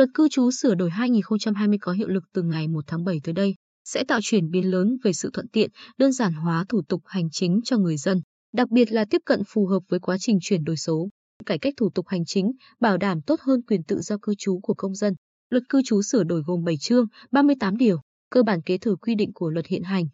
Luật cư trú sửa đổi 2020 có hiệu lực từ ngày 1 tháng 7 tới đây, sẽ tạo chuyển biến lớn về sự thuận tiện, đơn giản hóa thủ tục hành chính cho người dân, đặc biệt là tiếp cận phù hợp với quá trình chuyển đổi số, cải cách thủ tục hành chính, bảo đảm tốt hơn quyền tự do cư trú của công dân. Luật cư trú sửa đổi gồm 7 chương, 38 điều, cơ bản kế thừa quy định của luật hiện hành,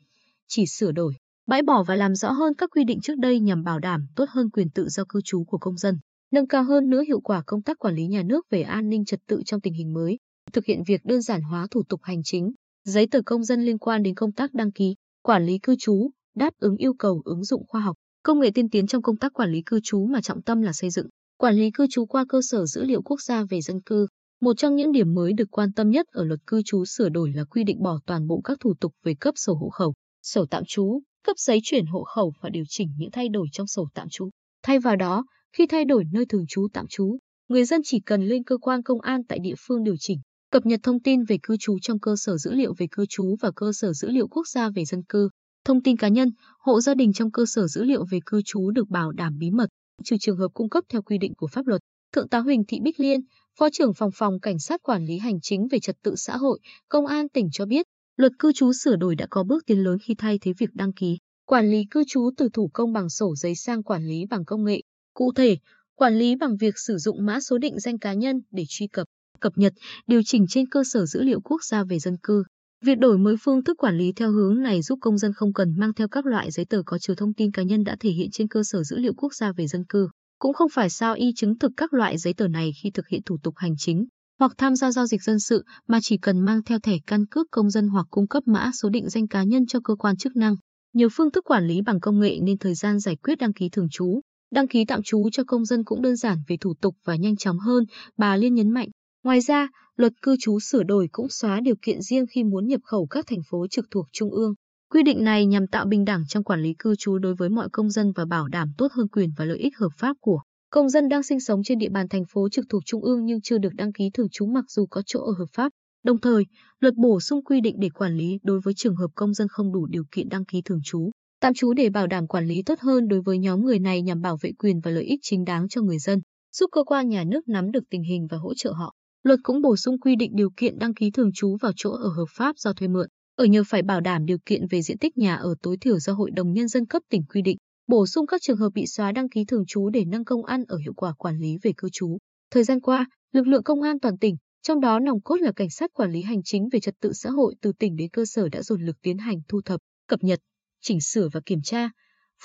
chỉ sửa đổi, bãi bỏ và làm rõ hơn các quy định trước đây nhằm bảo đảm tốt hơn quyền tự do cư trú của công dân, nâng cao hơn nữa hiệu quả công tác quản lý nhà nước về an ninh trật tự trong tình hình mới, thực hiện việc đơn giản hóa thủ tục hành chính, giấy tờ công dân liên quan đến công tác đăng ký, quản lý cư trú, đáp ứng yêu cầu ứng dụng khoa học, công nghệ tiên tiến trong công tác quản lý cư trú mà trọng tâm là xây dựng, quản lý cư trú qua cơ sở dữ liệu quốc gia về dân cư. Một trong những điểm mới được quan tâm nhất ở luật cư trú sửa đổi là quy định bỏ toàn bộ các thủ tục về cấp sổ hộ khẩu, sổ tạm trú, cấp giấy chuyển hộ khẩu và điều chỉnh những thay đổi trong sổ tạm trú. Thay vào đó, khi thay đổi nơi thường trú tạm trú, người dân chỉ cần lên cơ quan công an tại địa phương điều chỉnh, cập nhật thông tin về cư trú trong cơ sở dữ liệu về cư trú và cơ sở dữ liệu quốc gia về dân cư. Thông tin cá nhân, hộ gia đình trong cơ sở dữ liệu về cư trú được bảo đảm bí mật, trừ trường hợp cung cấp theo quy định của pháp luật. Thượng tá Huỳnh Thị Bích Liên, Phó trưởng phòng phòng Cảnh sát quản lý hành chính về trật tự xã hội, Công an tỉnh cho biết, luật cư trú sửa đổi đã có bước tiến lớn khi thay thế việc đăng ký, quản lý cư trú từ thủ công bằng sổ giấy sang quản lý bằng công nghệ. Cụ thể, quản lý bằng việc sử dụng mã số định danh cá nhân để truy cập, cập nhật, điều chỉnh trên cơ sở dữ liệu quốc gia về dân cư. Việc đổi mới phương thức quản lý theo hướng này giúp công dân không cần mang theo các loại giấy tờ có chứa thông tin cá nhân đã thể hiện trên cơ sở dữ liệu quốc gia về dân cư, cũng không phải sao y chứng thực các loại giấy tờ này khi thực hiện thủ tục hành chính hoặc tham gia giao dịch dân sự mà chỉ cần mang theo thẻ căn cước công dân hoặc cung cấp mã số định danh cá nhân cho cơ quan chức năng. Nhiều phương thức quản lý bằng công nghệ nên thời gian giải quyết đăng ký thường trú, đăng ký tạm trú cho công dân cũng đơn giản về thủ tục và nhanh chóng hơn, bà Liên nhấn mạnh. Ngoài ra, luật cư trú sửa đổi cũng xóa điều kiện riêng khi muốn nhập khẩu các thành phố trực thuộc trung ương. Quy định này nhằm tạo bình đẳng trong quản lý cư trú đối với mọi công dân và bảo đảm tốt hơn quyền và lợi ích hợp pháp của công dân đang sinh sống trên địa bàn thành phố trực thuộc trung ương nhưng chưa được đăng ký thường trú mặc dù có chỗ ở hợp pháp. Đồng thời, luật bổ sung quy định để quản lý đối với trường hợp công dân không đủ điều kiện đăng ký thường trú, tạm trú để bảo đảm quản lý tốt hơn đối với nhóm người này nhằm bảo vệ quyền và lợi ích chính đáng cho người dân, giúp cơ quan nhà nước nắm được tình hình và hỗ trợ họ. Luật cũng bổ sung quy định điều kiện đăng ký thường trú vào chỗ ở hợp pháp do thuê mượn, ở nhờ phải bảo đảm điều kiện về diện tích nhà ở tối thiểu do Hội đồng Nhân dân cấp tỉnh quy định, bổ sung các trường hợp bị xóa đăng ký thường trú để nâng công an ở hiệu quả quản lý về cư trú. Thời gian qua, lực lượng công an toàn tỉnh, trong đó nòng cốt là cảnh sát quản lý hành chính về trật tự xã hội từ tỉnh đến cơ sở đã dồn lực tiến hành thu thập, cập nhật, chỉnh sửa và kiểm tra,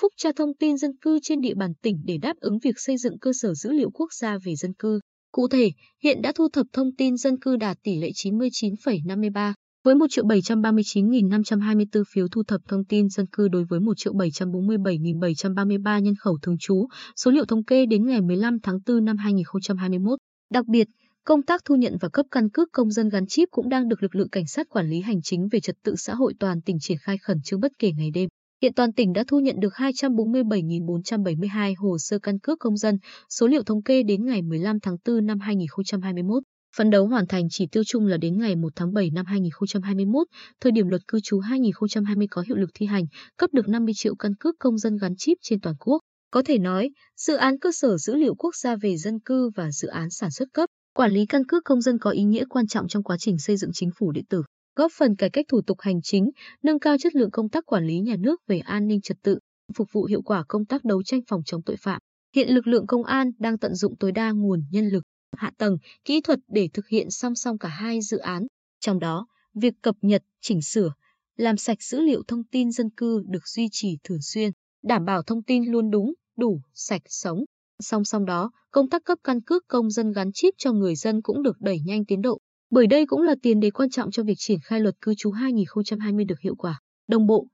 phúc tra thông tin dân cư trên địa bàn tỉnh để đáp ứng việc xây dựng cơ sở dữ liệu quốc gia về dân cư. Cụ thể, hiện đã thu thập thông tin dân cư đạt tỷ lệ 99,53, với 1.739.524 phiếu thu thập thông tin dân cư đối với 1.747.733 nhân khẩu thường trú, số liệu thống kê đến ngày 15 tháng 4 năm 2021. Đặc biệt, công tác thu nhận và cấp căn cước công dân gắn chip cũng đang được lực lượng cảnh sát quản lý hành chính về trật tự xã hội toàn tỉnh triển khai khẩn trương bất kể ngày đêm. Hiện toàn tỉnh đã thu nhận được 247.472 hồ sơ căn cước công dân, số liệu thống kê đến ngày 15 tháng 4 năm 2021. Phấn đấu hoàn thành chỉ tiêu chung là đến ngày 1 tháng 7 năm 2021, thời điểm luật cư trú 2020 có hiệu lực thi hành, cấp được 50 triệu căn cước công dân gắn chip trên toàn quốc. Có thể nói, dự án cơ sở dữ liệu quốc gia về dân cư và dự án sản xuất cấp, quản lý căn cước công dân có ý nghĩa quan trọng trong quá trình xây dựng chính phủ điện tử, góp phần cải cách thủ tục hành chính, nâng cao chất lượng công tác quản lý nhà nước về an ninh trật tự, phục vụ hiệu quả công tác đấu tranh phòng chống tội phạm. Hiện lực lượng công an đang tận dụng tối đa nguồn nhân lực, hạ tầng, kỹ thuật để thực hiện song song cả hai dự án. Trong đó, việc cập nhật, chỉnh sửa, làm sạch dữ liệu thông tin dân cư được duy trì thường xuyên, đảm bảo thông tin luôn đúng, đủ, sạch, sống. Song song đó, công tác cấp căn cước công dân gắn chip cho người dân cũng được đẩy nhanh tiến độ, bởi đây cũng là tiền đề quan trọng cho việc triển khai luật cư trú 2020 được hiệu quả, đồng bộ.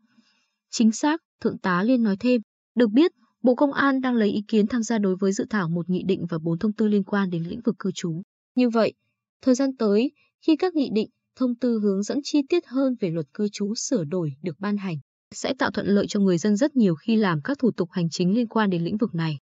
Chính xác, Thượng tá Liên nói thêm, được biết, Bộ Công an đang lấy ý kiến tham gia đối với dự thảo một nghị định và bốn thông tư liên quan đến lĩnh vực cư trú. Như vậy, thời gian tới, khi các nghị định, thông tư hướng dẫn chi tiết hơn về luật cư trú sửa đổi được ban hành, sẽ tạo thuận lợi cho người dân rất nhiều khi làm các thủ tục hành chính liên quan đến lĩnh vực này.